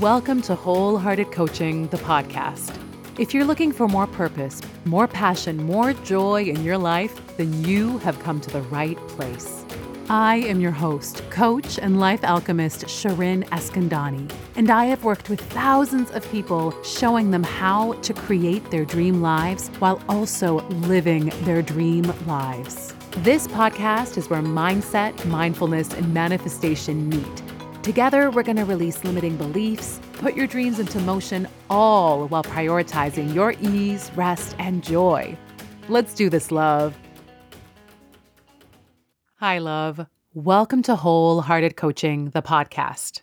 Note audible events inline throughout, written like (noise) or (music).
Welcome to Wholehearted Coaching, the podcast. If you're looking for more purpose, more passion, more joy in your life, then you have come to the right place. I am your host, coach, and life alchemist Shirin Eskandani, and I have worked with thousands of people showing them how to create their dream lives while also living their dream lives. This podcast is where mindset, mindfulness, and manifestation meet. Together, we're going to release limiting beliefs, put your dreams into motion, all while prioritizing your ease, rest, and joy. Let's do this, love. Hi, love. Welcome to Wholehearted Coaching, the podcast.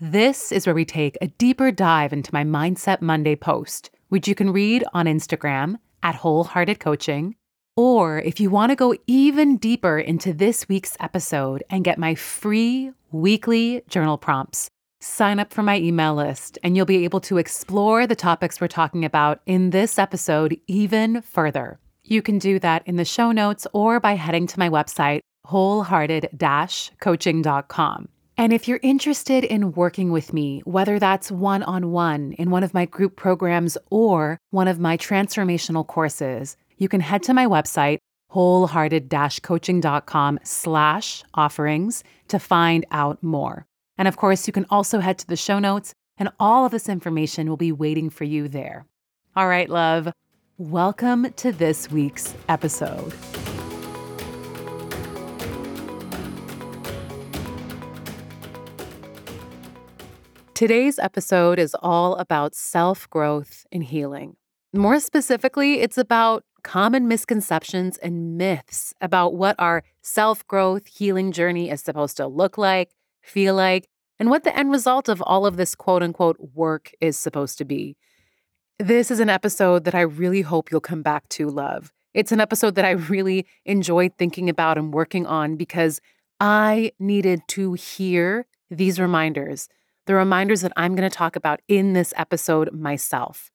This is where we take a deeper dive into my Mindset Monday post, which you can read on Instagram at Wholehearted Coaching. Or if you want to go even deeper into this week's episode and get my free weekly journal prompts, sign up for my email list and you'll be able to explore the topics we're talking about in this episode even further. You can do that in the show notes or by heading to my website, wholehearted coaching.com. And if you're interested in working with me, whether that's one on one in one of my group programs or one of my transformational courses, you can head to my website, wholehearted coaching.com slash offerings to find out more. And of course, you can also head to the show notes, and all of this information will be waiting for you there. All right, love, welcome to this week's episode. Today's episode is all about self growth and healing. More specifically, it's about common misconceptions and myths about what our self growth healing journey is supposed to look like, feel like, and what the end result of all of this quote unquote work is supposed to be. This is an episode that I really hope you'll come back to, love. It's an episode that I really enjoyed thinking about and working on because I needed to hear these reminders the reminders that I'm going to talk about in this episode myself.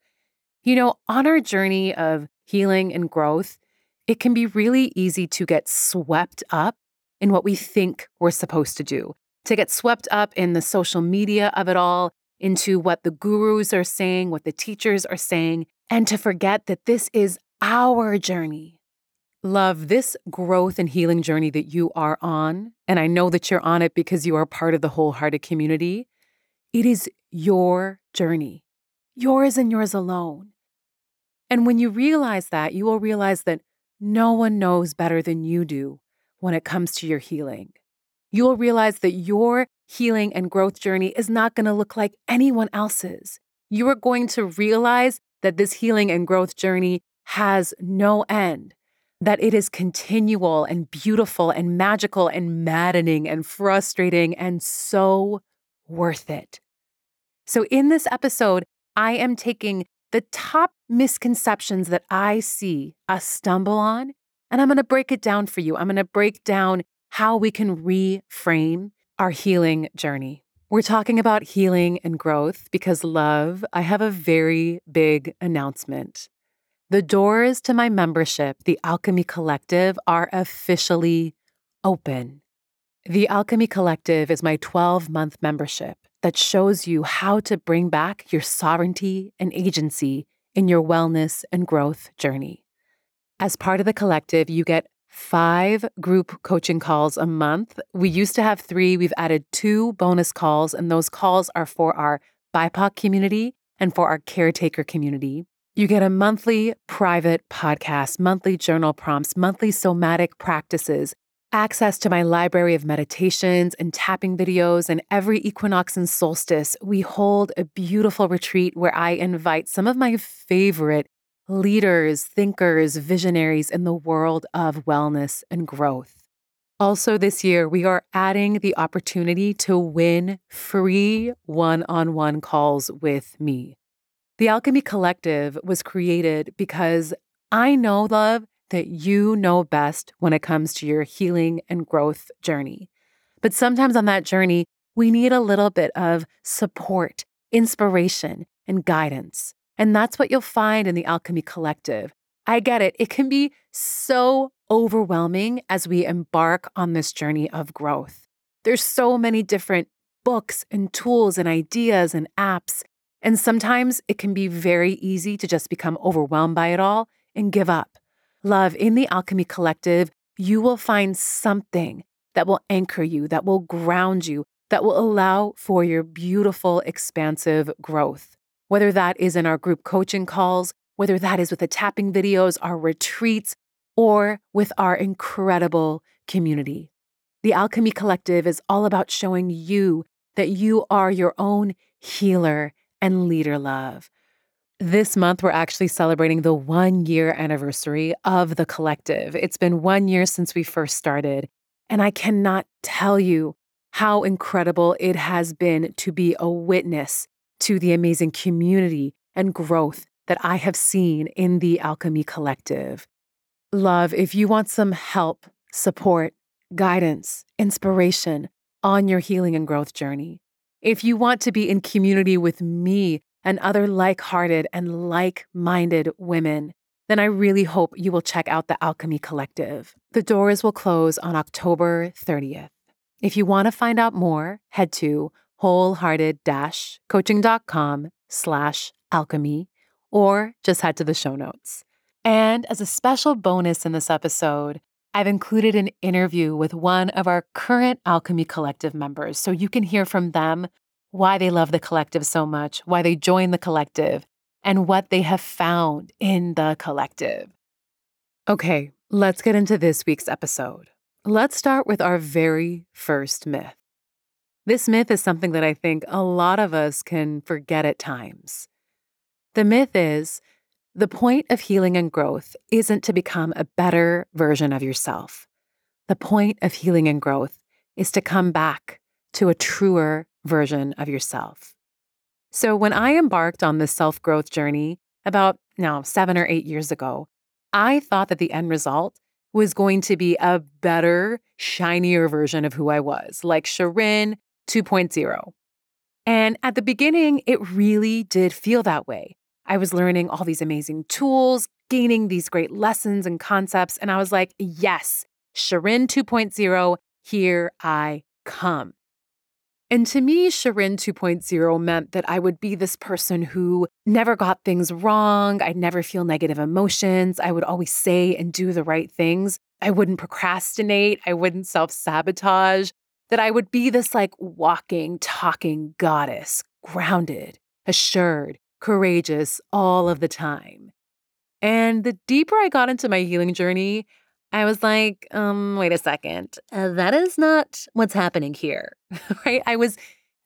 You know, on our journey of healing and growth, it can be really easy to get swept up in what we think we're supposed to do, to get swept up in the social media of it all, into what the gurus are saying, what the teachers are saying, and to forget that this is our journey. Love, this growth and healing journey that you are on, and I know that you're on it because you are part of the wholehearted community, it is your journey, yours and yours alone. And when you realize that, you will realize that no one knows better than you do when it comes to your healing. You will realize that your healing and growth journey is not going to look like anyone else's. You are going to realize that this healing and growth journey has no end, that it is continual and beautiful and magical and maddening and frustrating and so worth it. So, in this episode, I am taking the top misconceptions that I see us stumble on, and I'm going to break it down for you. I'm going to break down how we can reframe our healing journey. We're talking about healing and growth because, love, I have a very big announcement. The doors to my membership, the Alchemy Collective, are officially open. The Alchemy Collective is my 12 month membership that shows you how to bring back your sovereignty and agency in your wellness and growth journey. As part of the collective, you get five group coaching calls a month. We used to have three, we've added two bonus calls, and those calls are for our BIPOC community and for our caretaker community. You get a monthly private podcast, monthly journal prompts, monthly somatic practices, access to my library of meditations and tapping videos. And every equinox and solstice, we hold a beautiful retreat where I invite some of my favorite leaders, thinkers, visionaries in the world of wellness and growth. Also, this year, we are adding the opportunity to win free one on one calls with me. The Alchemy Collective was created because I know, love, that you know best when it comes to your healing and growth journey. But sometimes on that journey, we need a little bit of support, inspiration, and guidance. And that's what you'll find in the Alchemy Collective. I get it. It can be so overwhelming as we embark on this journey of growth. There's so many different books and tools and ideas and apps. And sometimes it can be very easy to just become overwhelmed by it all and give up. Love, in the Alchemy Collective, you will find something that will anchor you, that will ground you, that will allow for your beautiful, expansive growth. Whether that is in our group coaching calls, whether that is with the tapping videos, our retreats, or with our incredible community. The Alchemy Collective is all about showing you that you are your own healer and leader love. This month, we're actually celebrating the one year anniversary of the collective. It's been one year since we first started, and I cannot tell you how incredible it has been to be a witness to the amazing community and growth that I have seen in the Alchemy Collective. Love, if you want some help, support, guidance, inspiration on your healing and growth journey, if you want to be in community with me and other like hearted and like minded women, then I really hope you will check out the Alchemy Collective. The doors will close on October 30th. If you want to find out more, head to wholehearted-coaching.com slash alchemy or just head to the show notes. And as a special bonus in this episode, I've included an interview with one of our current Alchemy Collective members so you can hear from them why they love the collective so much, why they join the collective, and what they have found in the collective. Okay, let's get into this week's episode. Let's start with our very first myth. This myth is something that I think a lot of us can forget at times. The myth is the point of healing and growth isn't to become a better version of yourself. The point of healing and growth is to come back to a truer version of yourself. So, when I embarked on this self growth journey about now seven or eight years ago, I thought that the end result was going to be a better, shinier version of who I was, like Shirin 2.0. And at the beginning, it really did feel that way. I was learning all these amazing tools, gaining these great lessons and concepts. And I was like, yes, Shirin 2.0, here I come. And to me, Shirin 2.0 meant that I would be this person who never got things wrong. I'd never feel negative emotions. I would always say and do the right things. I wouldn't procrastinate. I wouldn't self sabotage. That I would be this like walking, talking goddess, grounded, assured, courageous all of the time. And the deeper I got into my healing journey, I was like, um, wait a second. Uh, that is not what's happening here, (laughs) right? I was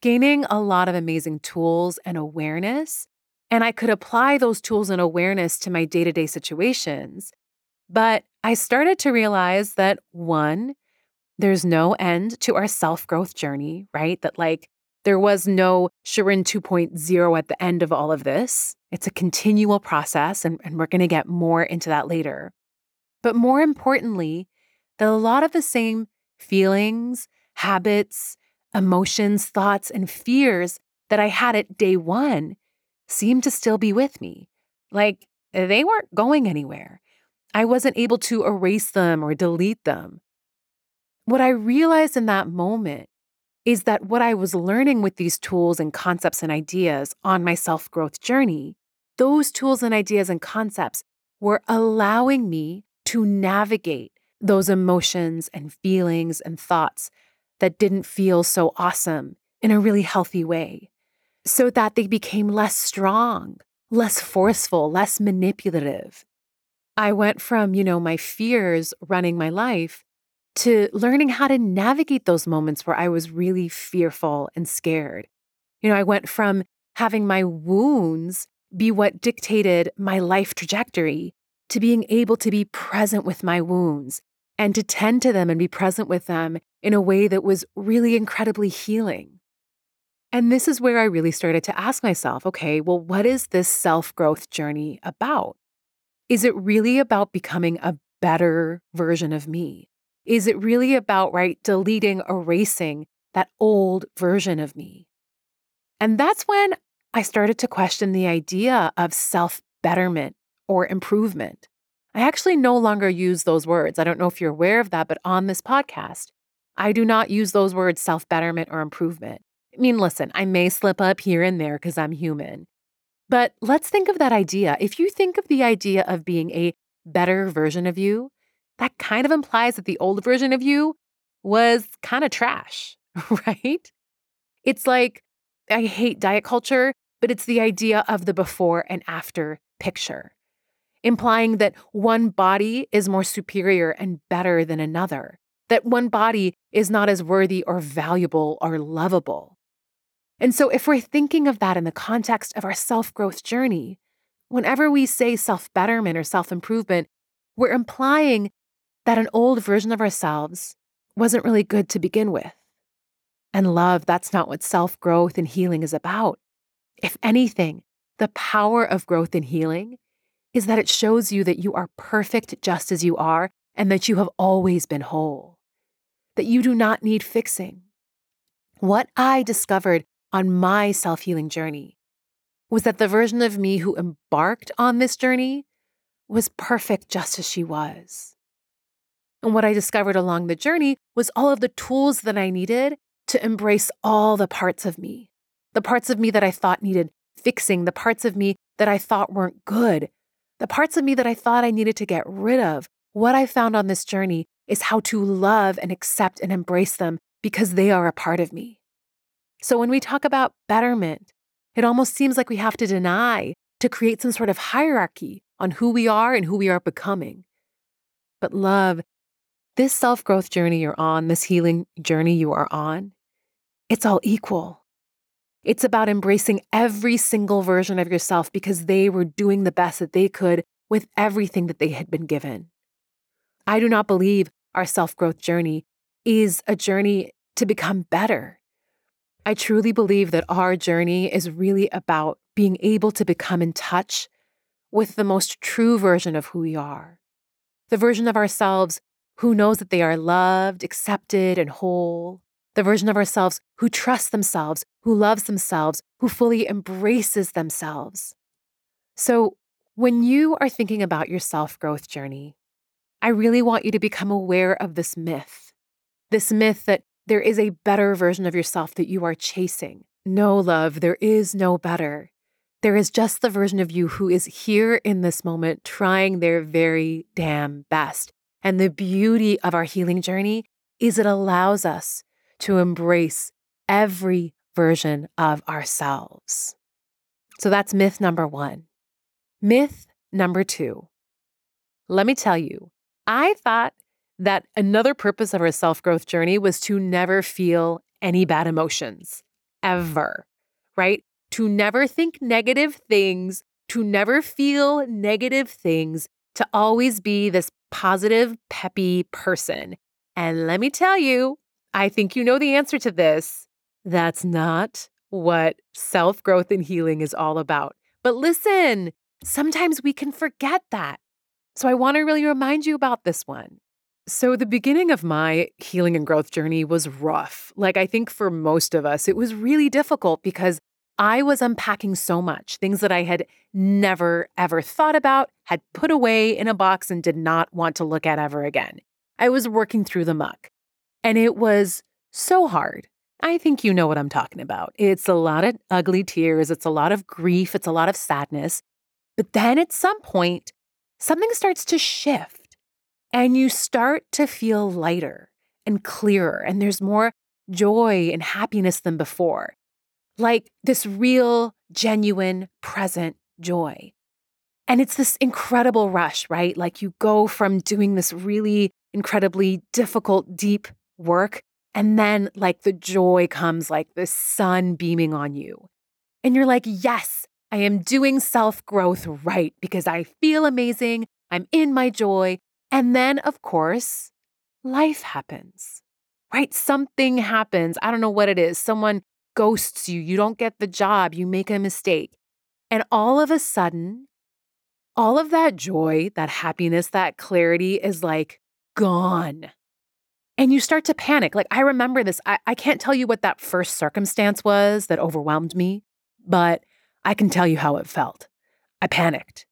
gaining a lot of amazing tools and awareness, and I could apply those tools and awareness to my day to day situations. But I started to realize that one, there's no end to our self growth journey, right? That like there was no Shirin 2.0 at the end of all of this. It's a continual process, and, and we're going to get more into that later. But more importantly, that a lot of the same feelings, habits, emotions, thoughts, and fears that I had at day one seemed to still be with me. Like they weren't going anywhere. I wasn't able to erase them or delete them. What I realized in that moment is that what I was learning with these tools and concepts and ideas on my self growth journey, those tools and ideas and concepts were allowing me to navigate those emotions and feelings and thoughts that didn't feel so awesome in a really healthy way so that they became less strong, less forceful, less manipulative. I went from, you know, my fears running my life to learning how to navigate those moments where I was really fearful and scared. You know, I went from having my wounds be what dictated my life trajectory to being able to be present with my wounds and to tend to them and be present with them in a way that was really incredibly healing. And this is where I really started to ask myself okay, well, what is this self growth journey about? Is it really about becoming a better version of me? Is it really about, right, deleting, erasing that old version of me? And that's when I started to question the idea of self betterment or improvement. I actually no longer use those words. I don't know if you're aware of that, but on this podcast, I do not use those words self betterment or improvement. I mean, listen, I may slip up here and there because I'm human. But let's think of that idea. If you think of the idea of being a better version of you, that kind of implies that the old version of you was kind of trash, (laughs) right? It's like, I hate diet culture, but it's the idea of the before and after picture, implying that one body is more superior and better than another, that one body is not as worthy or valuable or lovable. And so, if we're thinking of that in the context of our self growth journey, whenever we say self betterment or self improvement, we're implying that an old version of ourselves wasn't really good to begin with. And love, that's not what self growth and healing is about. If anything, the power of growth and healing is that it shows you that you are perfect just as you are and that you have always been whole, that you do not need fixing. What I discovered on my self healing journey was that the version of me who embarked on this journey was perfect just as she was. And what I discovered along the journey was all of the tools that I needed to embrace all the parts of me, the parts of me that I thought needed fixing, the parts of me that I thought weren't good, the parts of me that I thought I needed to get rid of. What I found on this journey is how to love and accept and embrace them because they are a part of me. So when we talk about betterment, it almost seems like we have to deny to create some sort of hierarchy on who we are and who we are becoming. But love, this self growth journey you're on, this healing journey you are on, it's all equal. It's about embracing every single version of yourself because they were doing the best that they could with everything that they had been given. I do not believe our self growth journey is a journey to become better. I truly believe that our journey is really about being able to become in touch with the most true version of who we are, the version of ourselves who knows that they are loved, accepted, and whole, the version of ourselves who trusts themselves, who loves themselves, who fully embraces themselves. So, when you are thinking about your self growth journey, I really want you to become aware of this myth this myth that there is a better version of yourself that you are chasing. No, love, there is no better. There is just the version of you who is here in this moment trying their very damn best. And the beauty of our healing journey is it allows us to embrace every version of ourselves. So that's myth number one. Myth number two. Let me tell you, I thought that another purpose of our self growth journey was to never feel any bad emotions, ever, right? To never think negative things, to never feel negative things, to always be this positive, peppy person. And let me tell you, I think you know the answer to this. That's not what self growth and healing is all about. But listen, sometimes we can forget that. So I want to really remind you about this one. So, the beginning of my healing and growth journey was rough. Like, I think for most of us, it was really difficult because I was unpacking so much, things that I had never, ever thought about, had put away in a box, and did not want to look at ever again. I was working through the muck, and it was so hard. I think you know what I'm talking about. It's a lot of ugly tears, it's a lot of grief, it's a lot of sadness. But then at some point, something starts to shift and you start to feel lighter and clearer, and there's more joy and happiness than before. Like this real, genuine, present joy. And it's this incredible rush, right? Like you go from doing this really incredibly difficult, deep work, and then like the joy comes like the sun beaming on you. And you're like, yes, I am doing self growth right because I feel amazing. I'm in my joy. And then, of course, life happens, right? Something happens. I don't know what it is. Someone ghosts you. You don't get the job. You make a mistake. And all of a sudden, all of that joy, that happiness, that clarity is like gone. And you start to panic. Like, I remember this. I, I can't tell you what that first circumstance was that overwhelmed me, but I can tell you how it felt. I panicked.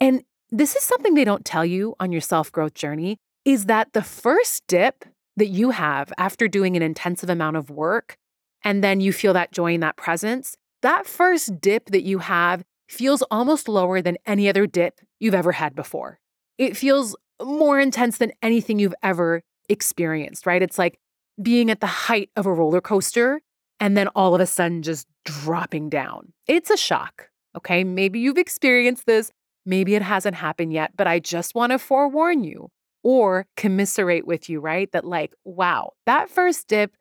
And this is something they don't tell you on your self growth journey is that the first dip that you have after doing an intensive amount of work and then you feel that joy and that presence, that first dip that you have feels almost lower than any other dip you've ever had before. It feels more intense than anything you've ever experienced, right? It's like being at the height of a roller coaster and then all of a sudden just dropping down. It's a shock. Okay. Maybe you've experienced this. Maybe it hasn't happened yet, but I just want to forewarn you or commiserate with you, right? That, like, wow, that first dip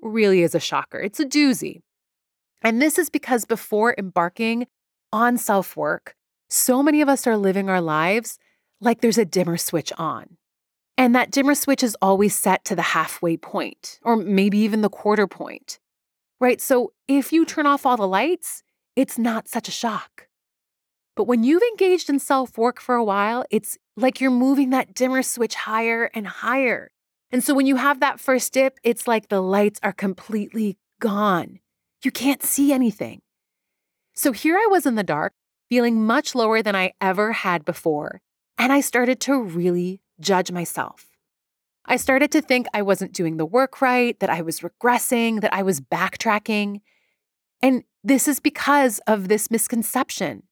really is a shocker. It's a doozy. And this is because before embarking on self work, so many of us are living our lives like there's a dimmer switch on. And that dimmer switch is always set to the halfway point, or maybe even the quarter point, right? So if you turn off all the lights, it's not such a shock. But when you've engaged in self work for a while, it's like you're moving that dimmer switch higher and higher. And so when you have that first dip, it's like the lights are completely gone. You can't see anything. So here I was in the dark, feeling much lower than I ever had before. And I started to really judge myself. I started to think I wasn't doing the work right, that I was regressing, that I was backtracking. And this is because of this misconception.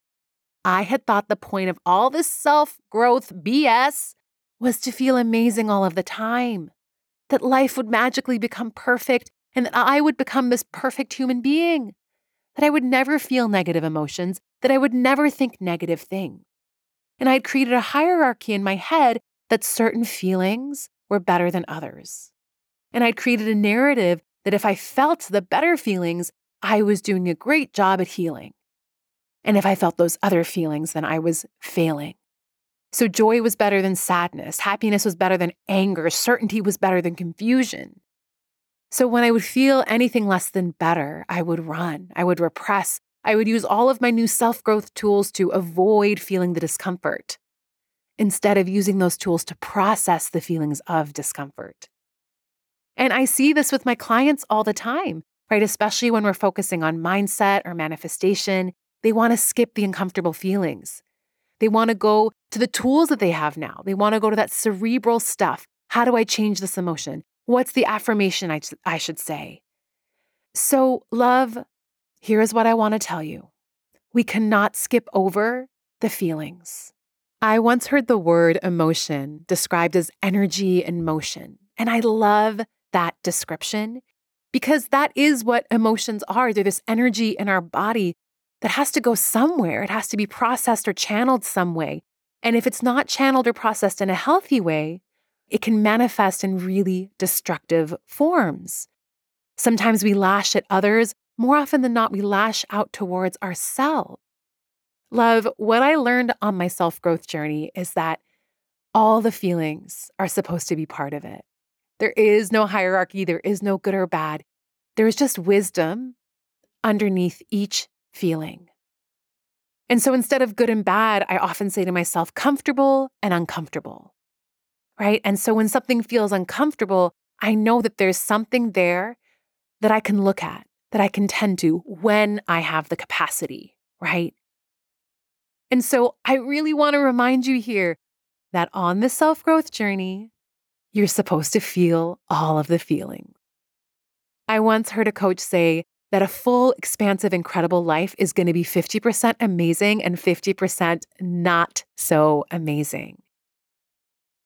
I had thought the point of all this self growth BS was to feel amazing all of the time, that life would magically become perfect and that I would become this perfect human being, that I would never feel negative emotions, that I would never think negative things. And I had created a hierarchy in my head that certain feelings were better than others. And I'd created a narrative that if I felt the better feelings, I was doing a great job at healing. And if I felt those other feelings, then I was failing. So joy was better than sadness, happiness was better than anger, certainty was better than confusion. So when I would feel anything less than better, I would run, I would repress, I would use all of my new self growth tools to avoid feeling the discomfort instead of using those tools to process the feelings of discomfort. And I see this with my clients all the time, right? Especially when we're focusing on mindset or manifestation, they want to skip the uncomfortable feelings. They want to go to the tools that they have now. They want to go to that cerebral stuff. How do I change this emotion? What's the affirmation I, I should say? So, love here is what I want to tell you we cannot skip over the feelings. I once heard the word emotion described as energy in motion, and I love that description because that is what emotions are. They're this energy in our body that has to go somewhere. It has to be processed or channeled some way. And if it's not channeled or processed in a healthy way, it can manifest in really destructive forms. Sometimes we lash at others more often than not, we lash out towards ourselves. Love, what I learned on my self growth journey is that all the feelings are supposed to be part of it. There is no hierarchy, there is no good or bad. There is just wisdom underneath each feeling. And so instead of good and bad, I often say to myself, comfortable and uncomfortable. Right. And so when something feels uncomfortable, I know that there's something there that I can look at that I can tend to when I have the capacity, right? And so I really want to remind you here that on the self growth journey, you're supposed to feel all of the feelings. I once heard a coach say that a full, expansive, incredible life is going to be 50% amazing and 50% not so amazing.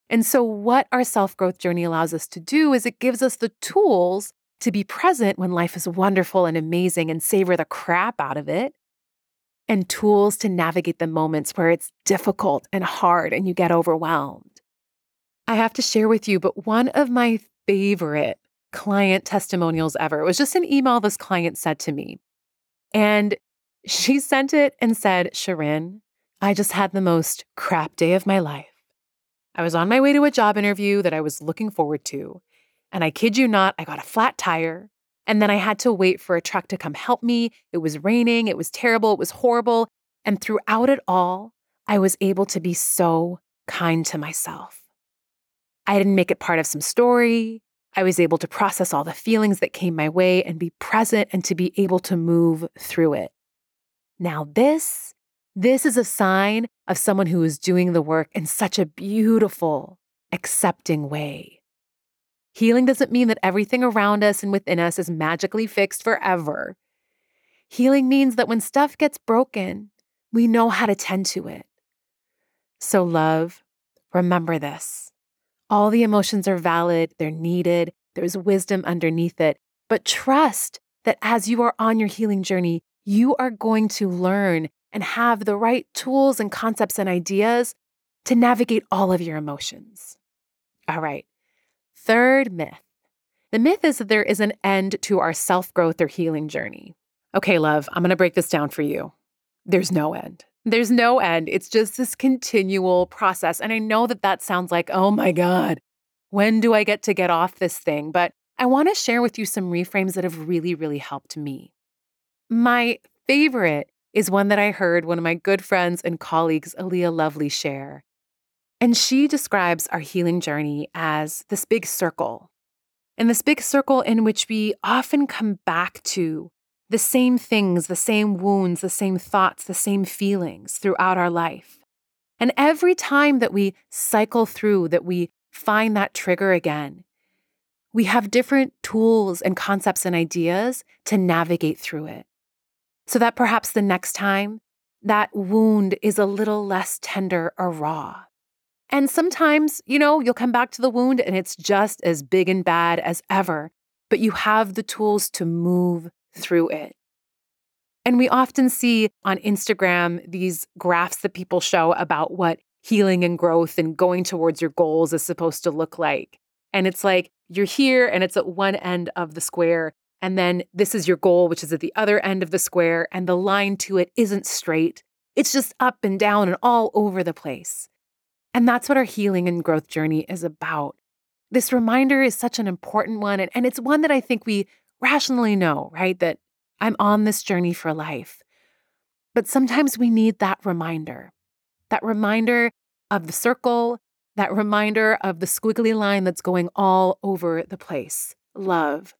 And so, what our self growth journey allows us to do is it gives us the tools to be present when life is wonderful and amazing and savor the crap out of it, and tools to navigate the moments where it's difficult and hard and you get overwhelmed. I have to share with you, but one of my favorite client testimonials ever it was just an email this client said to me. And she sent it and said, Shirin, I just had the most crap day of my life. I was on my way to a job interview that I was looking forward to. And I kid you not, I got a flat tire. And then I had to wait for a truck to come help me. It was raining. It was terrible. It was horrible. And throughout it all, I was able to be so kind to myself. I didn't make it part of some story. I was able to process all the feelings that came my way and be present and to be able to move through it. Now, this, this is a sign of someone who is doing the work in such a beautiful, accepting way. Healing doesn't mean that everything around us and within us is magically fixed forever. Healing means that when stuff gets broken, we know how to tend to it. So, love, remember this. All the emotions are valid, they're needed, there's wisdom underneath it. But trust that as you are on your healing journey, you are going to learn and have the right tools and concepts and ideas to navigate all of your emotions. All right. Third myth the myth is that there is an end to our self growth or healing journey. Okay, love, I'm going to break this down for you. There's no end. There's no end. It's just this continual process. And I know that that sounds like, oh my God, when do I get to get off this thing? But I want to share with you some reframes that have really, really helped me. My favorite is one that I heard one of my good friends and colleagues, Aaliyah Lovely, share. And she describes our healing journey as this big circle. And this big circle in which we often come back to the same things, the same wounds, the same thoughts, the same feelings throughout our life. And every time that we cycle through, that we find that trigger again, we have different tools and concepts and ideas to navigate through it. So that perhaps the next time, that wound is a little less tender or raw. And sometimes, you know, you'll come back to the wound and it's just as big and bad as ever, but you have the tools to move through it. And we often see on Instagram these graphs that people show about what healing and growth and going towards your goals is supposed to look like. And it's like you're here and it's at one end of the square. And then this is your goal, which is at the other end of the square. And the line to it isn't straight, it's just up and down and all over the place. And that's what our healing and growth journey is about. This reminder is such an important one. And, and it's one that I think we rationally know, right? That I'm on this journey for life. But sometimes we need that reminder that reminder of the circle, that reminder of the squiggly line that's going all over the place. Love.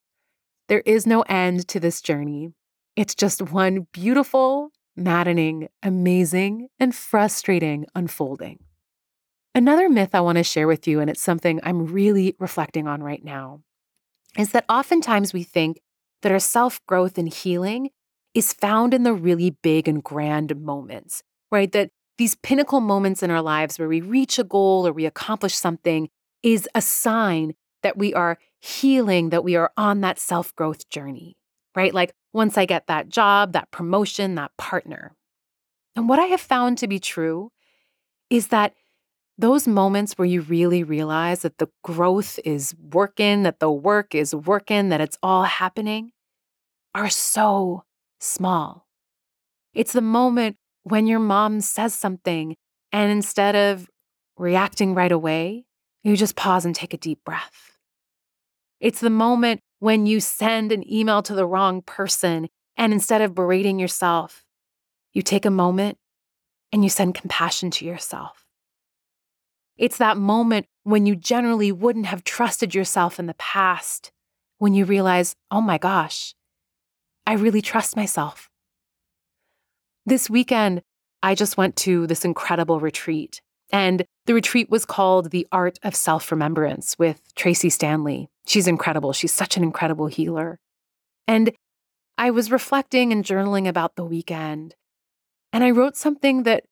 There is no end to this journey. It's just one beautiful, maddening, amazing, and frustrating unfolding. Another myth I want to share with you, and it's something I'm really reflecting on right now, is that oftentimes we think that our self growth and healing is found in the really big and grand moments, right? That these pinnacle moments in our lives where we reach a goal or we accomplish something is a sign that we are healing, that we are on that self growth journey, right? Like once I get that job, that promotion, that partner. And what I have found to be true is that those moments where you really realize that the growth is working, that the work is working, that it's all happening, are so small. It's the moment when your mom says something and instead of reacting right away, you just pause and take a deep breath. It's the moment when you send an email to the wrong person and instead of berating yourself, you take a moment and you send compassion to yourself. It's that moment when you generally wouldn't have trusted yourself in the past, when you realize, oh my gosh, I really trust myself. This weekend, I just went to this incredible retreat, and the retreat was called The Art of Self Remembrance with Tracee Stanley. She's incredible. She's such an incredible healer. And I was reflecting and journaling about the weekend, and I wrote something that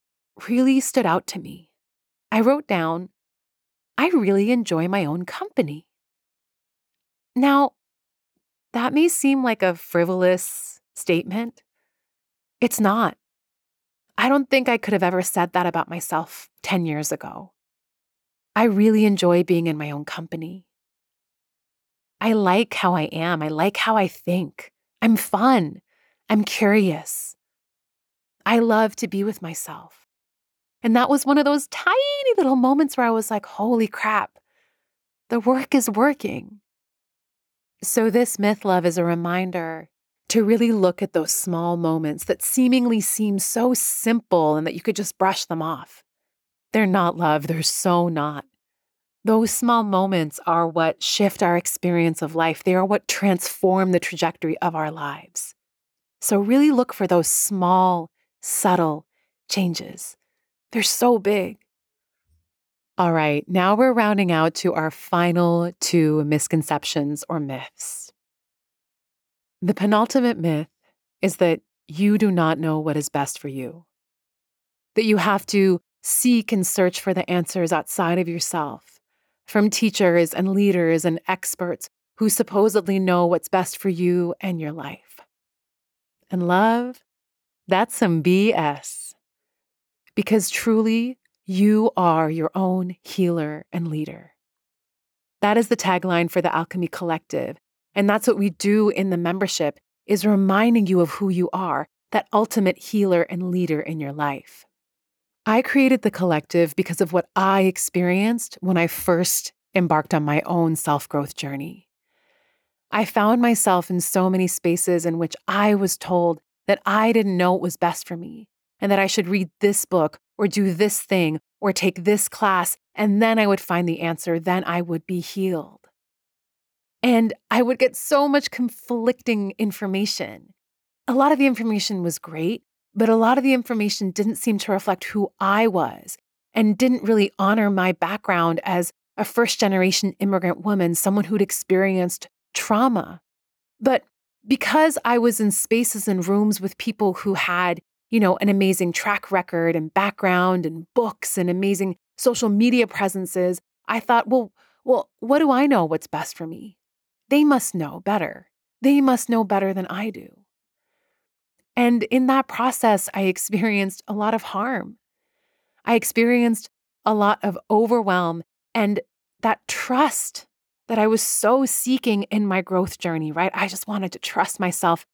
really stood out to me. I wrote down, I really enjoy my own company. Now, that may seem like a frivolous statement. It's not. I don't think I could have ever said that about myself 10 years ago. I really enjoy being in my own company. I like how I am. I like how I think. I'm fun. I'm curious. I love to be with myself. And that was one of those tiny little moments where I was like, holy crap, the work is working. So, this myth love is a reminder to really look at those small moments that seemingly seem so simple and that you could just brush them off. They're not love, they're so not. Those small moments are what shift our experience of life. They are what transform the trajectory of our lives. So, really look for those small, subtle changes they're so big. All right, now we're rounding out to our final two misconceptions or myths. The penultimate myth is that you do not know what is best for you, that you have to seek and search for the answers outside of yourself from teachers and leaders and experts who supposedly know what's best for you and your life. And love, that's some BS. Because truly, you are your own healer and leader. That is the tagline for the Alchemy Collective. And that's what we do in the membership is reminding you of who you are, that ultimate healer and leader in your life. I created the collective because of what I experienced when I first embarked on my own self growth journey. I found myself in so many spaces in which I was told that I didn't know what was best for me and that I should read this book or do this thing or take this class, and then I would find the answer, then I would be healed. And I would get so much conflicting information. A lot of the information was great, but a lot of the information didn't seem to reflect who I was and didn't really honor my background as a first generation immigrant woman, someone who'd experienced trauma. But because I was in spaces and rooms with people who had, you know, an amazing track record and background and books and amazing social media presences, I thought, well, well, what do I know what's best for me? They must know better. They must know better than I do. And in that process, I experienced a lot of harm. I experienced a lot of overwhelm and that trust that I was so seeking in my growth journey, right? I just wanted to trust myself.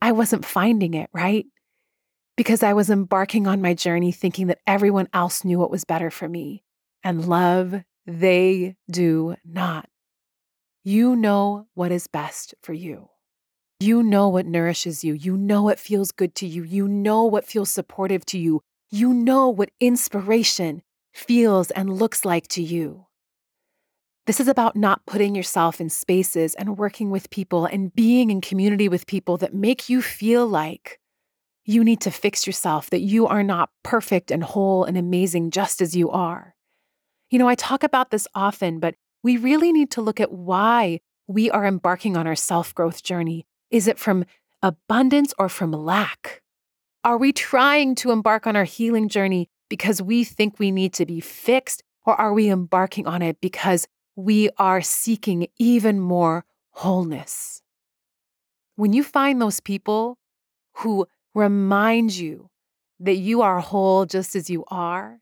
I wasn't finding it, right? Because I was embarking on my journey thinking that everyone else knew what was better for me. And love, they do not. You know what is best for you. You know what nourishes you. You know what feels good to you. You know what feels supportive to you. You know what inspiration feels and looks like to you. This is about not putting yourself in spaces and working with people and being in community with people that make you feel like you need to fix yourself, that you are not perfect and whole and amazing just as you are. You know, I talk about this often, but we really need to look at why we are embarking on our self growth journey. Is it from abundance or from lack? Are we trying to embark on our healing journey because we think we need to be fixed, or are we embarking on it because we are seeking even more wholeness. When you find those people who remind you that you are whole just as you are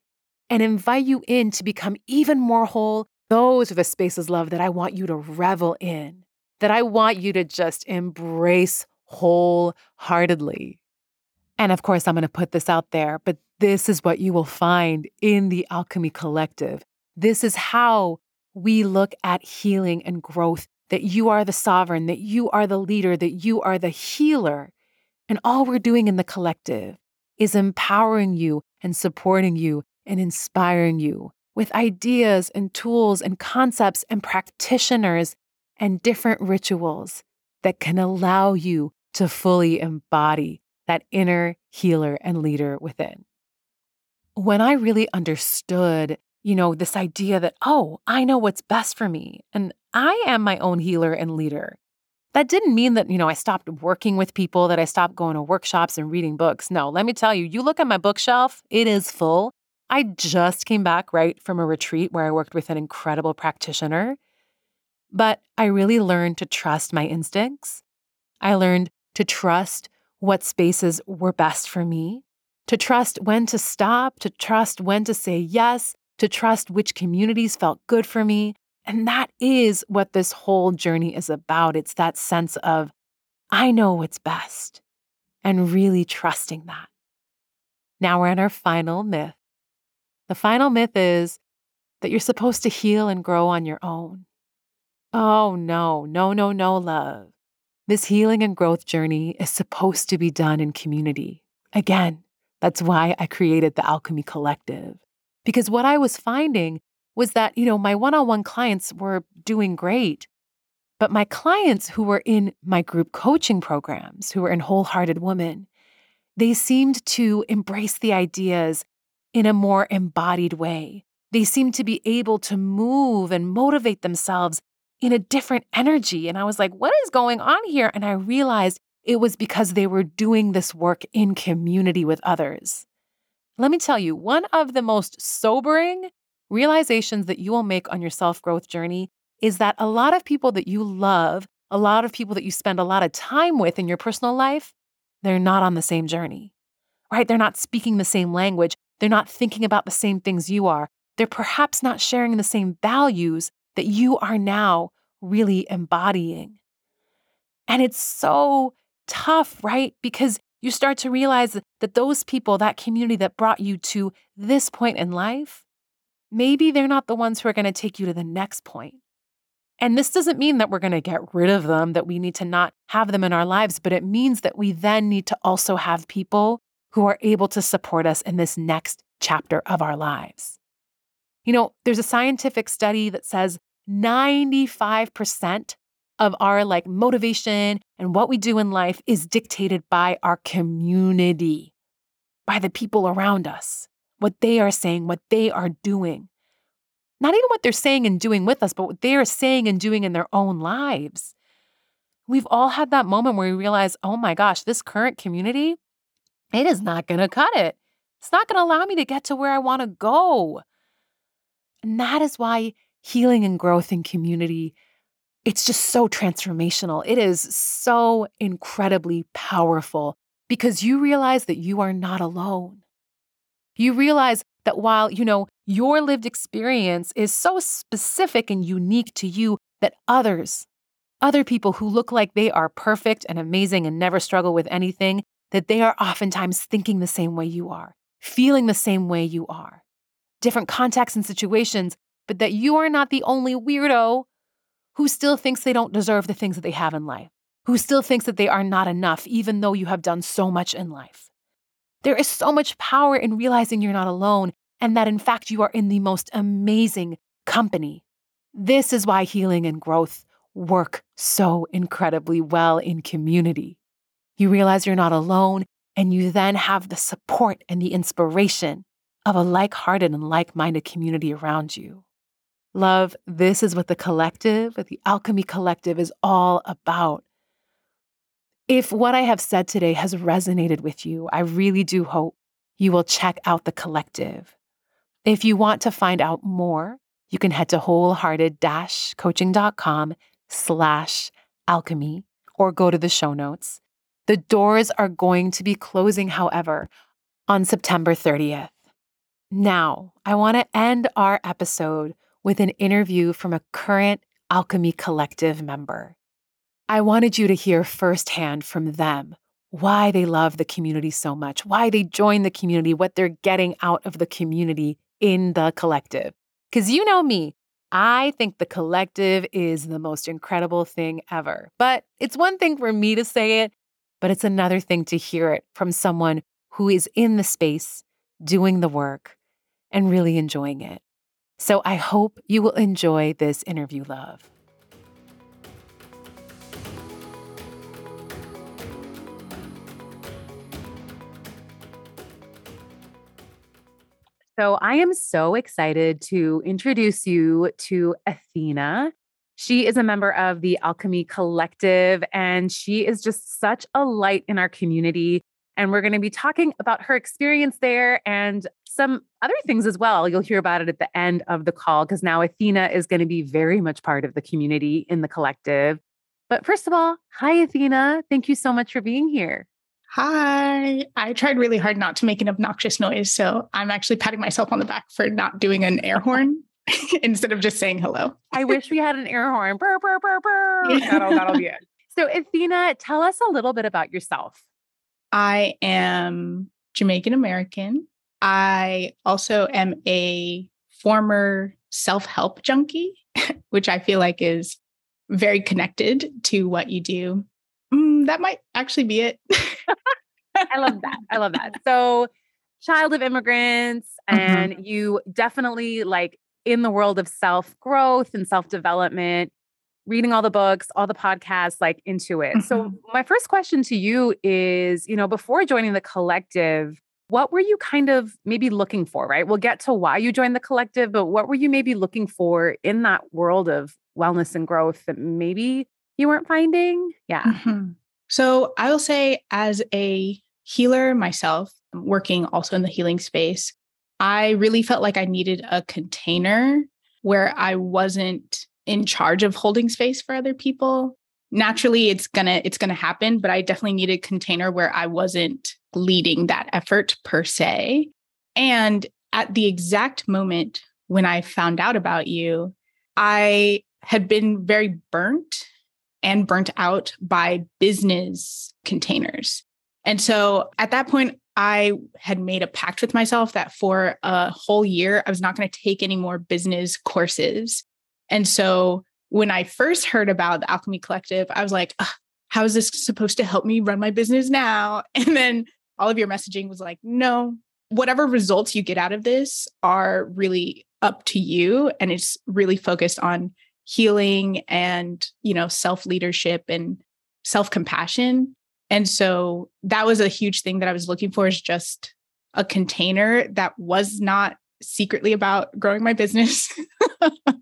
and invite you in to become even more whole, those are the spaces, love, that I want you to revel in, that I want you to just embrace wholeheartedly. And of course, I'm going to put this out there, but this is what you will find in the Alchemy Collective. This is how we look at healing and growth, that you are the sovereign, that you are the leader, that you are the healer. And all we're doing in the collective is empowering you and supporting you and inspiring you with ideas and tools and concepts and practitioners and different rituals that can allow you to fully embody that inner healer and leader within. When I really understood you know, this idea that, oh, I know what's best for me and I am my own healer and leader. That didn't mean that, you know, I stopped working with people, that I stopped going to workshops and reading books. No, let me tell you, you look at my bookshelf, it is full. I just came back right from a retreat where I worked with an incredible practitioner. But I really learned to trust my instincts. I learned to trust what spaces were best for me, to trust when to stop, to trust when to say yes, to trust which communities felt good for me. And that is what this whole journey is about. It's that sense of, I know what's best, and really trusting that. Now we're in our final myth. The final myth is that you're supposed to heal and grow on your own. Oh, no, no, no, no, love. This healing and growth journey is supposed to be done in community. Again, that's why I created the Alchemy Collective. Because what I was finding was that, you know, my one on one clients were doing great. But my clients who were in my group coaching programs, who were in Wholehearted Woman, they seemed to embrace the ideas in a more embodied way. they seemed to be able to move and motivate themselves in a different energy. And I was like, what is going on here? And I realized it was because they were doing this work in community with others. Let me tell you, one of the most sobering realizations that you will make on your self growth journey is that a lot of people that you love, a lot of people that you spend a lot of time with in your personal life, they're not on the same journey, right? They're not speaking the same language. They're not thinking about the same things you are. They're perhaps not sharing the same values that you are now really embodying. And it's so tough, right? Because you start to realize that those people, that community that brought you to this point in life, maybe they're not the ones who are going to take you to the next point. And this doesn't mean that we're going to get rid of them, that we need to not have them in our lives, but it means that we then need to also have people who are able to support us in this next chapter of our lives. You know, there's a scientific study that says 95% of our like motivation and what we do in life is dictated by our community, by the people around us, what they are saying, what they are doing. Not even what they're saying and doing with us, but what they are saying and doing in their own lives. We've all had that moment where we realize, oh my gosh, this current community, it is not going to cut it. It's not going to allow me to get to where I want to go. And that is why healing and growth in community it's just so transformational. It is so incredibly powerful because you realize that you are not alone. You realize that while, you know, your lived experience is so specific and unique to you, that others, other people who look like they are perfect and amazing and never struggle with anything, that they are oftentimes thinking the same way you are, feeling the same way you are. Different contexts and situations, but that you are not the only weirdo who still thinks they don't deserve the things that they have in life, who still thinks that they are not enough, even though you have done so much in life. There is so much power in realizing you're not alone and that in fact you are in the most amazing company. This is why healing and growth work so incredibly well in community. You realize you're not alone, and you then have the support and the inspiration of a like hearted and like minded community around you. Love, this is what the collective, the Alchemy Collective, is all about. If what I have said today has resonated with you, I really do hope you will check out the collective. If you want to find out more, you can head to wholehearted-coaching.com slash alchemy or go to the show notes. The doors are going to be closing, however, on September 30th. Now, I want to end our episode with an interview from a current Alchemy Collective member. I wanted you to hear firsthand from them why they love the community so much, why they join the community, what they're getting out of the community in the collective. Because you know me, I think the collective is the most incredible thing ever. But it's one thing for me to say it, but it's another thing to hear it from someone who is in the space, doing the work, and really enjoying it. So I hope you will enjoy this interview, love. So I am so excited to introduce you to Athena. She is a member of the Alchemy Collective, and she is just such a light in our community. And we're going to be talking about her experience there and some other things as well. You'll hear about it at the end of the call because now Athena is going to be very much part of the community in the collective. But first of all, hi, Athena. Thank you so much for being here. Hi. I tried really hard not to make an obnoxious noise. So I'm actually patting myself on the back for not doing an air horn (laughs) instead of just saying hello. I wish we had an air horn. Burr, burr, burr, (laughs) burr. Yeah. That'll, that'll be it. So, Athena, tell us a little bit about yourself. I am Jamaican American. I also am a former self help junkie, (laughs) which I feel like is very connected to what you do. That might actually be it. I love that. I love that. So, child of immigrants, mm-hmm. and mm-hmm. you definitely like in the world of self growth and self development, reading all the books, all the podcasts, like into it. Mm-hmm. So, my first question to you is you know, before joining the collective, what were you kind of maybe looking for, right? We'll get to why you joined the collective, but what were you maybe looking for in that world of wellness and growth that maybe you weren't finding? Yeah. Mm-hmm. So I will say, as a healer myself, working also in the healing space, I really felt like I needed a container where I wasn't in charge of holding space for other people. Naturally, it's gonna it's gonna happen, but I definitely needed a container where I wasn't leading that effort per se. And at the exact moment when I found out about you, I had been very burnt and burnt out by business containers. And so at that point, I had made a pact with myself that for a whole year, I was not going to take any more business courses. And so when I first heard about the Alchemy Collective, I was like, how is this supposed to help me run my business now? (laughs) And then all of your messaging was like, no, whatever results you get out of this are really up to you. And it's really focused on healing and, you know, self leadership and self compassion. And so that was a huge thing that I was looking for is just a container that was not secretly about growing my business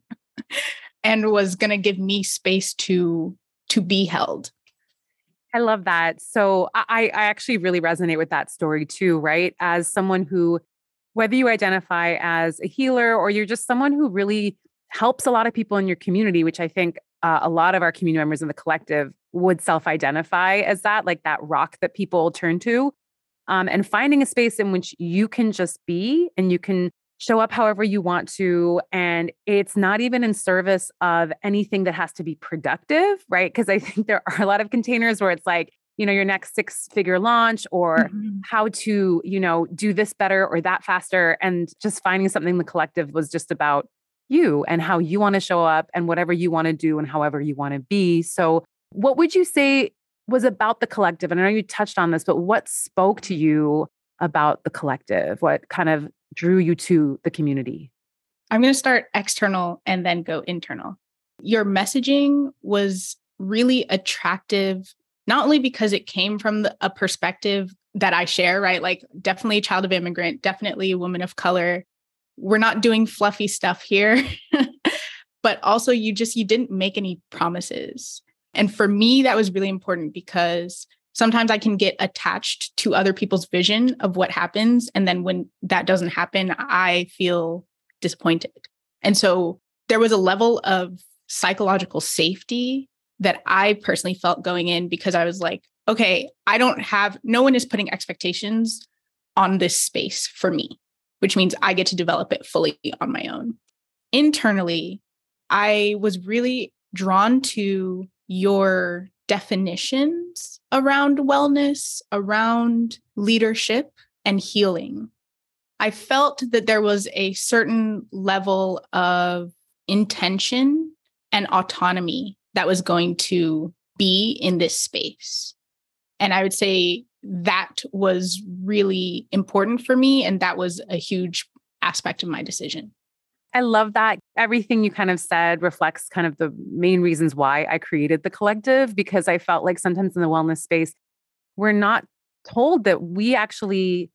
(laughs) and was going to give me space to to be held I love that. So I, I actually really resonate with that story too, right? As someone who, whether you identify as a healer or you're just someone who really helps a lot of people in your community, which I think uh, a lot of our community members in the collective would self identify as that, like that rock that people turn to. Um, and finding a space in which you can just be and you can show up however you want to. And it's not even in service of anything that has to be productive, right? Because I think there are a lot of containers where it's like, you know, your next six figure launch or mm-hmm. how to, you know, do this better or that faster. And just finding something the collective was just about you and how you want to show up and whatever you want to do and however you want to be. So, what would you say was about the collective? And I know you touched on this, but what spoke to you about the collective? What kind of drew you to the community? I'm going to start external and then go internal. Your messaging was really attractive, not only because it came from a perspective that I share, right? Like, definitely a child of immigrant, definitely a woman of color. We're not doing fluffy stuff here. (laughs) but also, you just, you didn't make any promises. And for me, that was really important because sometimes I can get attached to other people's vision of what happens. And then when that doesn't happen, I feel disappointed. And so there was a level of psychological safety that I personally felt going in because I was like, okay, I don't have, no one is putting expectations on this space for me, which means I get to develop it fully on my own. Internally, I was really drawn to your definitions around wellness, around leadership and healing. I felt that there was a certain level of intention and autonomy that was going to be in this space. And I would say that was really important for me. And that was a huge aspect of my decision. I love that. Everything you kind of said reflects kind of the main reasons why I created the collective because I felt like sometimes in the wellness space, we're not told that we actually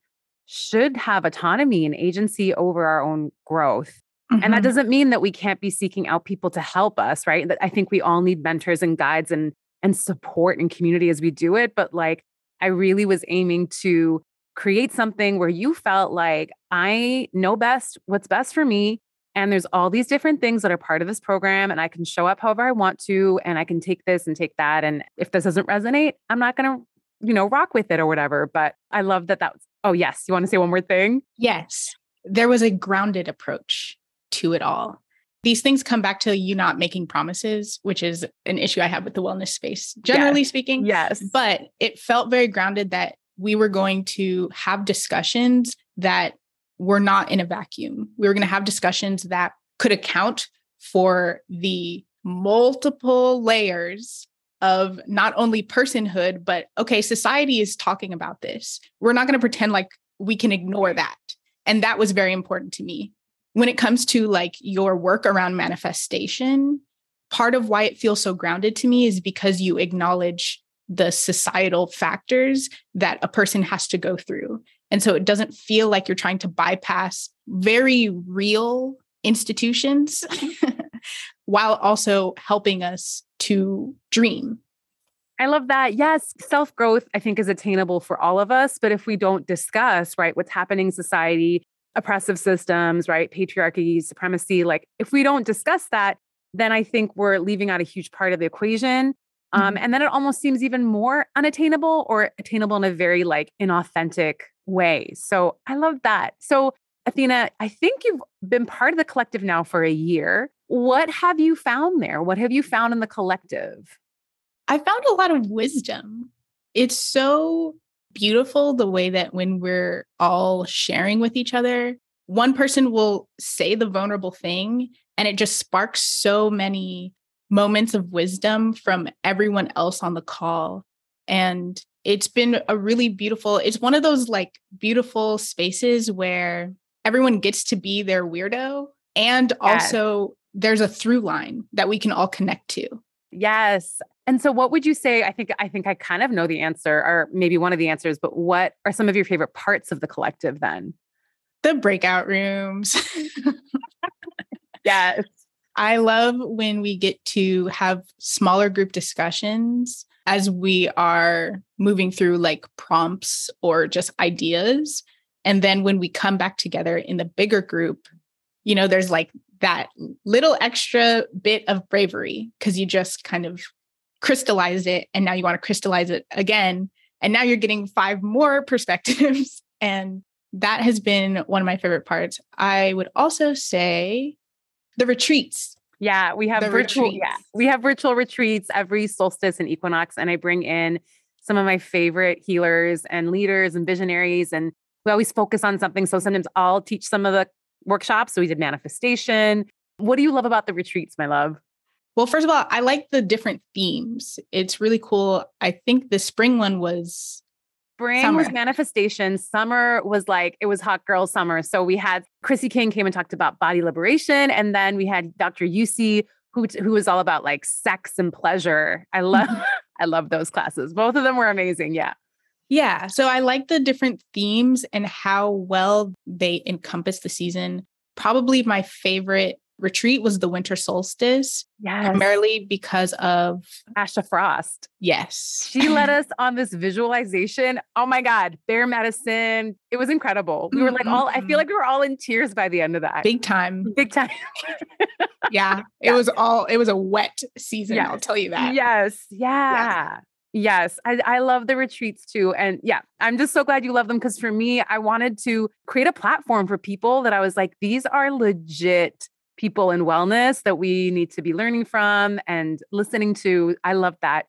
should have autonomy and agency over our own growth. Mm-hmm. And that mm-hmm. doesn't mean that we can't be seeking out people to help us, right? That I think we all need mentors and guides and and support and community as we do it, but like I really was aiming to create something where you felt like I know best what's best for me and there's all these different things that are part of this program, and I can show up however I want to, and I can take this and take that. And if this doesn't resonate, I'm not going to, you know, rock with it or whatever. But I love that that was, oh, yes. You want to say one more thing? Yes. There was a grounded approach to it all. These things come back to you not making promises, which is an issue I have with the wellness space, generally yes. speaking. Yes. But it felt very grounded that we were going to have discussions that we're not in a vacuum. We were going to have discussions that could account for the multiple layers of not only personhood, but okay, society is talking about this. We're not going to pretend like we can ignore that. And that was very important to me. When it comes to like your work around manifestation, part of why it feels so grounded to me is because you acknowledge the societal factors that a person has to go through. And so it doesn't feel like you're trying to bypass very real institutions (laughs) while also helping us to dream. I love that. Yes, self growth, I think, is attainable for all of us. But if we don't discuss, right, what's happening in society, oppressive systems, right, patriarchy, supremacy, like if we don't discuss that, then I think we're leaving out a huge part of the equation. Um, mm-hmm. and then it almost seems even more unattainable or attainable in a very like inauthentic way. So I love that. So Athena, I think you've been part of the collective now for a year. What have you found there? What have you found in the collective? I found a lot of wisdom. It's so beautiful the way that when we're all sharing with each other, one person will say the vulnerable thing and it just sparks so many moments of wisdom from everyone else on the call. And it's been a really beautiful, it's one of those like beautiful spaces where everyone gets to be their weirdo and yes. also there's a through line that we can all connect to. Yes. And so what would you say? I think I think I kind of know the answer or maybe one of the answers, but what are some of your favorite parts of the collective then? The breakout rooms. (laughs) yes. I love when we get to have smaller group discussions as we are moving through like prompts or just ideas. And then when we come back together in the bigger group, you know, there's like that little extra bit of bravery because you just kind of crystallized it and now you want to crystallize it again. And now you're getting five more (laughs) perspectives. and that has been one of my favorite parts. I would also say the retreats. Yeah, we have the virtual. Retreats. Yeah, we have virtual retreats every solstice and equinox, and I bring in some of my favorite healers and leaders and visionaries, and we always focus on something. So sometimes I'll teach some of the workshops. So we did manifestation. What do you love about the retreats, my love? Well, first of all, I like the different themes. It's really cool. I think the spring one was Spring summer. was manifestation. Summer was like, it was hot girl summer. So we had Chrissy King came and talked about body liberation. And then we had Dr. Yusi, who, who was all about like sex and pleasure. I love, mm-hmm. (laughs) I love those classes. Both of them were amazing. Yeah. Yeah. So I like the different themes and how well they encompass the season. Probably my favorite retreat was the winter solstice. Yes. Primarily because of Asha Frost. Yes. She led (laughs) us on this visualization. Oh my God, bear medicine. It was incredible. We were like all, I feel mm-hmm. like we were all in tears by the end of that. Big time. Big time. (laughs) yeah. It yeah. was all, it was a wet season. Yes. I'll tell you that. Yes. Yeah. yeah. Yes, I, I love the retreats too. And yeah, I'm just so glad you love them because for me, I wanted to create a platform for people that I was like, these are legit people in wellness that we need to be learning from and listening to. I love that.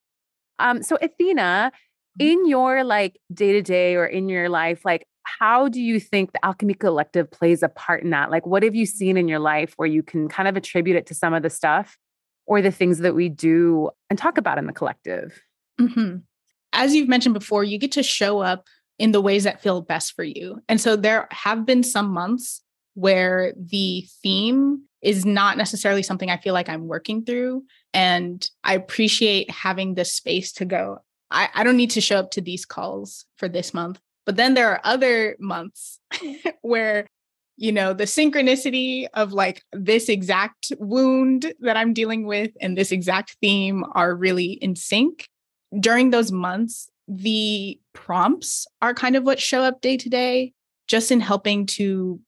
Um, so Athena, mm-hmm. in your like day to day or in your life, like how do you think the Alchemy Collective plays a part in that? Like, what have you seen in your life where you can kind of attribute it to some of the stuff or the things that we do and talk about in the collective? Mm-hmm. As you've mentioned before, you get to show up in the ways that feel best for you. And so there have been some months where the theme is not necessarily something I feel like I'm working through. And I appreciate having this space to go. I, I don't need to show up to these calls for this month. But then there are other months mm. (laughs) where, you know, the synchronicity of like this exact wound that I'm dealing with and this exact theme are really in sync. During those months, the prompts are kind of what show up day to day, just in helping to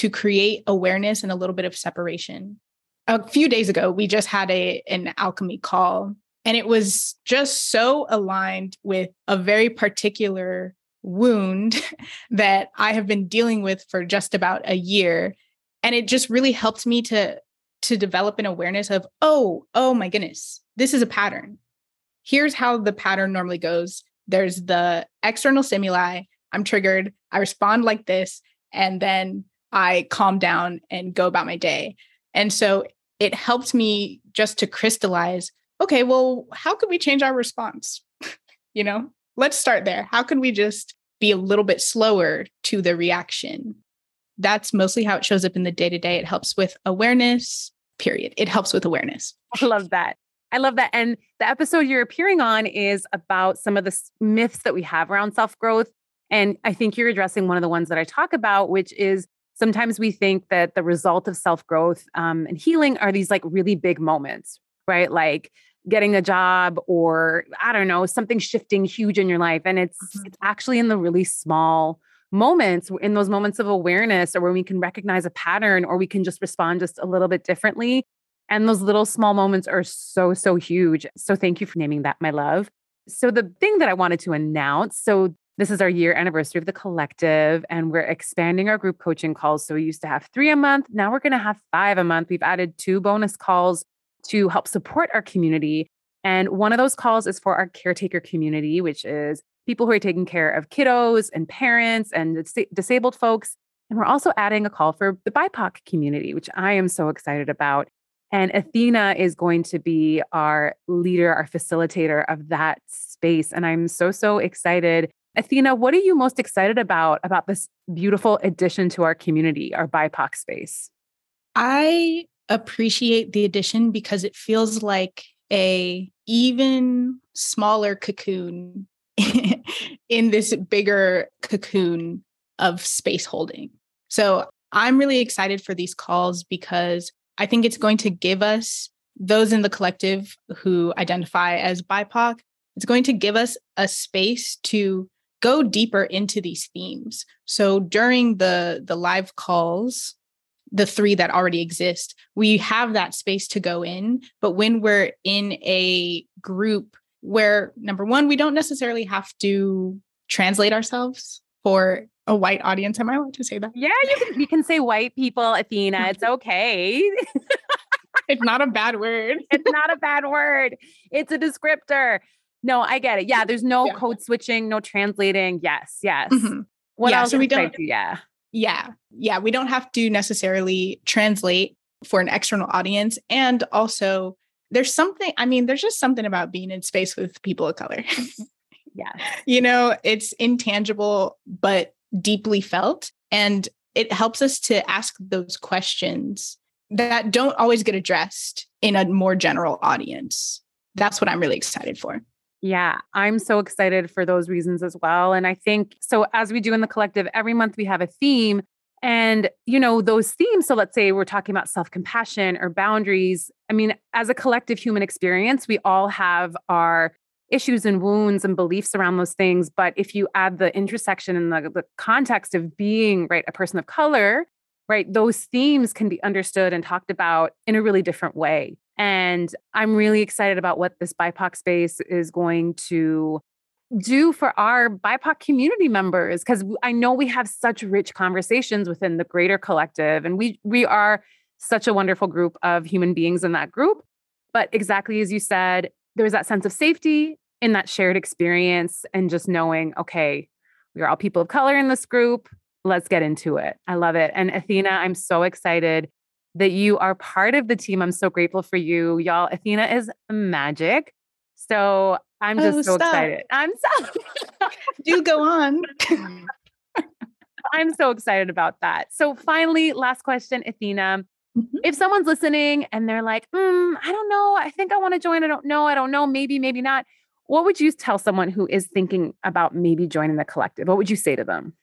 to create awareness and a little bit of separation. A few days ago, we just had a an alchemy call and it was just so aligned with a very particular wound (laughs) that I have been dealing with for just about a year. And it just really helped me to to develop an awareness of oh oh my goodness this is a pattern. Here's how the pattern normally goes. There's the external stimuli. I'm triggered. I respond like this and then I calm down and go about my day. And so it helped me just to crystallize okay, well, how could we change our response? (laughs) you know, let's start there. How can we just be a little bit slower to the reaction? That's mostly how it shows up in the day to day. It helps with awareness, period. It helps with awareness. I love that. I love that. And the episode you're appearing on is about some of the myths that we have around self growth And I think you're addressing one of the ones that I talk about, which is sometimes we think that the result of self growth um, and healing are these like really big moments, right? Like getting a job or I don't know, something shifting huge in your life. And it's mm-hmm. it's actually in the really small moments, in those moments of awareness or when we can recognize a pattern or we can just respond just a little bit differently. And those little small moments are so, so huge. So thank you for naming that, my love. So the thing that I wanted to announce, so this is our year anniversary of the collective, and we're expanding our group coaching calls. So we used to have three a month. Now we're going to have five a month. We've added two bonus calls to help support our community. And one of those calls is for our caretaker community, which is people who are taking care of kiddos and parents and dis- disabled folks. And we're also adding a call for the BIPOC community, which I am so excited about. And Athena is going to be our leader, our facilitator of that space. And I'm so, so excited. Athena, what are you most excited about about this beautiful addition to our community, our BIPOC space? I appreciate the addition because it feels like a even smaller cocoon (laughs) in this bigger cocoon of space holding. So I'm really excited for these calls because I think it's going to give us those in the collective who identify as BIPOC, it's going to give us a space to go deeper into these themes. So during the the live calls, the three that already exist, we have that space to go in. But when we're in a group where number one, we don't necessarily have to translate ourselves for a white audience. Am I allowed to say that? Yeah, you can, you can say white people, Athena. (laughs) It's okay. it's not a bad word. it's not a bad word. It's a descriptor. No, I get it. Yeah, there's no yeah. code switching, no translating. Yes, yes. Mm-hmm. What yeah, else? So we don't. Do? Yeah, yeah, yeah. We don't have to necessarily translate for an external audience, and also there's something. I mean, there's just something about being in space with people of color. (laughs) yeah, you know, it's intangible but deeply felt, and it helps us to ask those questions that don't always get addressed in a more general audience. That's what I'm really excited for. Yeah, I'm so excited for those reasons as well. And I think so, as we do in the collective, every month we have a theme. And, you know, those themes. So let's say we're talking about self compassion or boundaries. I mean, as a collective human experience, we all have our issues and wounds and beliefs around those things. But if you add the intersection and the, the context of being, right, a person of color, right, those themes can be understood and talked about in a really different way. And I'm really excited about what this BIPOC space is going to do for our BIPOC community members because I know we have such rich conversations within the greater collective and we we are such a wonderful group of human beings in that group. But exactly as you said there's that sense of safety in that shared experience and just knowing okay we are all people of color in this group. Let's get into it. I love it. And athena i'm so excited that you are part of the team. I'm so grateful for you. Y'all, Athena is magic. So I'm just oh, so stop. excited. I'm so (laughs) do go on. I'm so excited about that. So finally, last question, Athena. Mm-hmm. If someone's listening and they're like, mm, I don't know, I think I want to join. I don't know. I don't know. Maybe, maybe not. What would you tell someone who is thinking about maybe joining the collective? What would you say to them?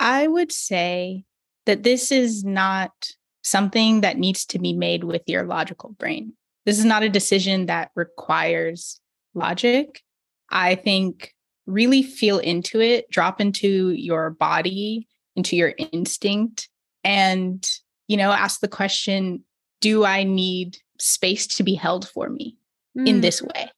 I would say that this is not something that needs to be made with your logical brain. This is not a decision that requires logic. I think really feel into it, drop into your body, into your instinct, and, you know, ask the question Do I need space to be held for me mm. in this way?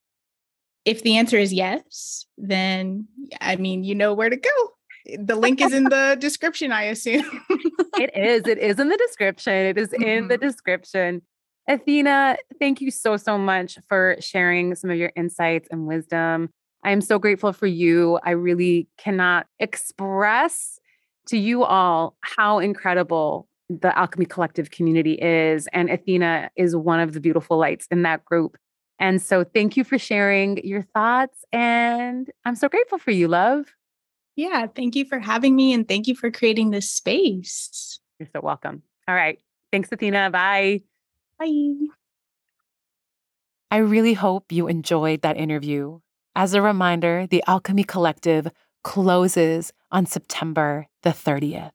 If the answer is yes, then I mean, you know where to go the link is in the description, I assume. (laughs) it is. It is in the description. It is in the mm-hmm. description. Athena, thank you so, so much for sharing some of your insights and wisdom. I am so grateful for you. I really cannot express to you all how incredible the Alchemy Collective community is. And Athena is one of the beautiful lights in that group. And so thank you for sharing your thoughts. And I'm so grateful for you, love. Yeah, thank you for having me and thank you for creating this space. You're so welcome. All right. Thanks, Athena. Bye. Bye. I really hope you enjoyed that interview. As a reminder, the Alchemy Collective closes on September the 30th.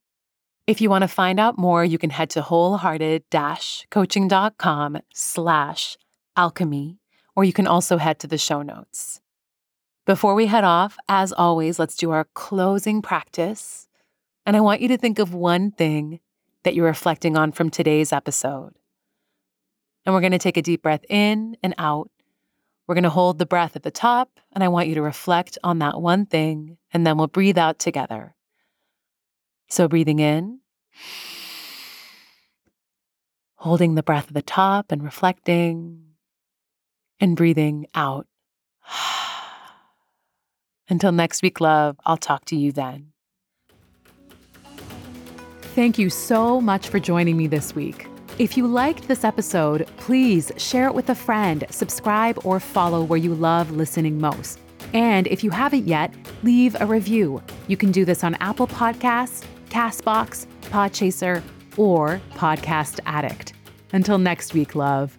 If you want to find out more, you can head to wholehearted-coaching.com slash alchemy, or you can also head to the show notes. Before we head off, as always, let's do our closing practice. And I want you to think of one thing that you're reflecting on from today's episode. And we're going to take a deep breath in and out. We're going to hold the breath at the top, and I want you to reflect on that one thing, and then we'll breathe out together. So, breathing in, holding the breath at the top and reflecting, and breathing out. (sighs) Until next week, love, I'll talk to you then. Thank you so much for joining me this week. If you liked this episode, please share it with a friend, subscribe, or follow where you love listening most. And if you haven't yet, leave a review. You can do this on Apple Podcasts, Castbox, Podchaser, or Podcast Addict. Until next week, love.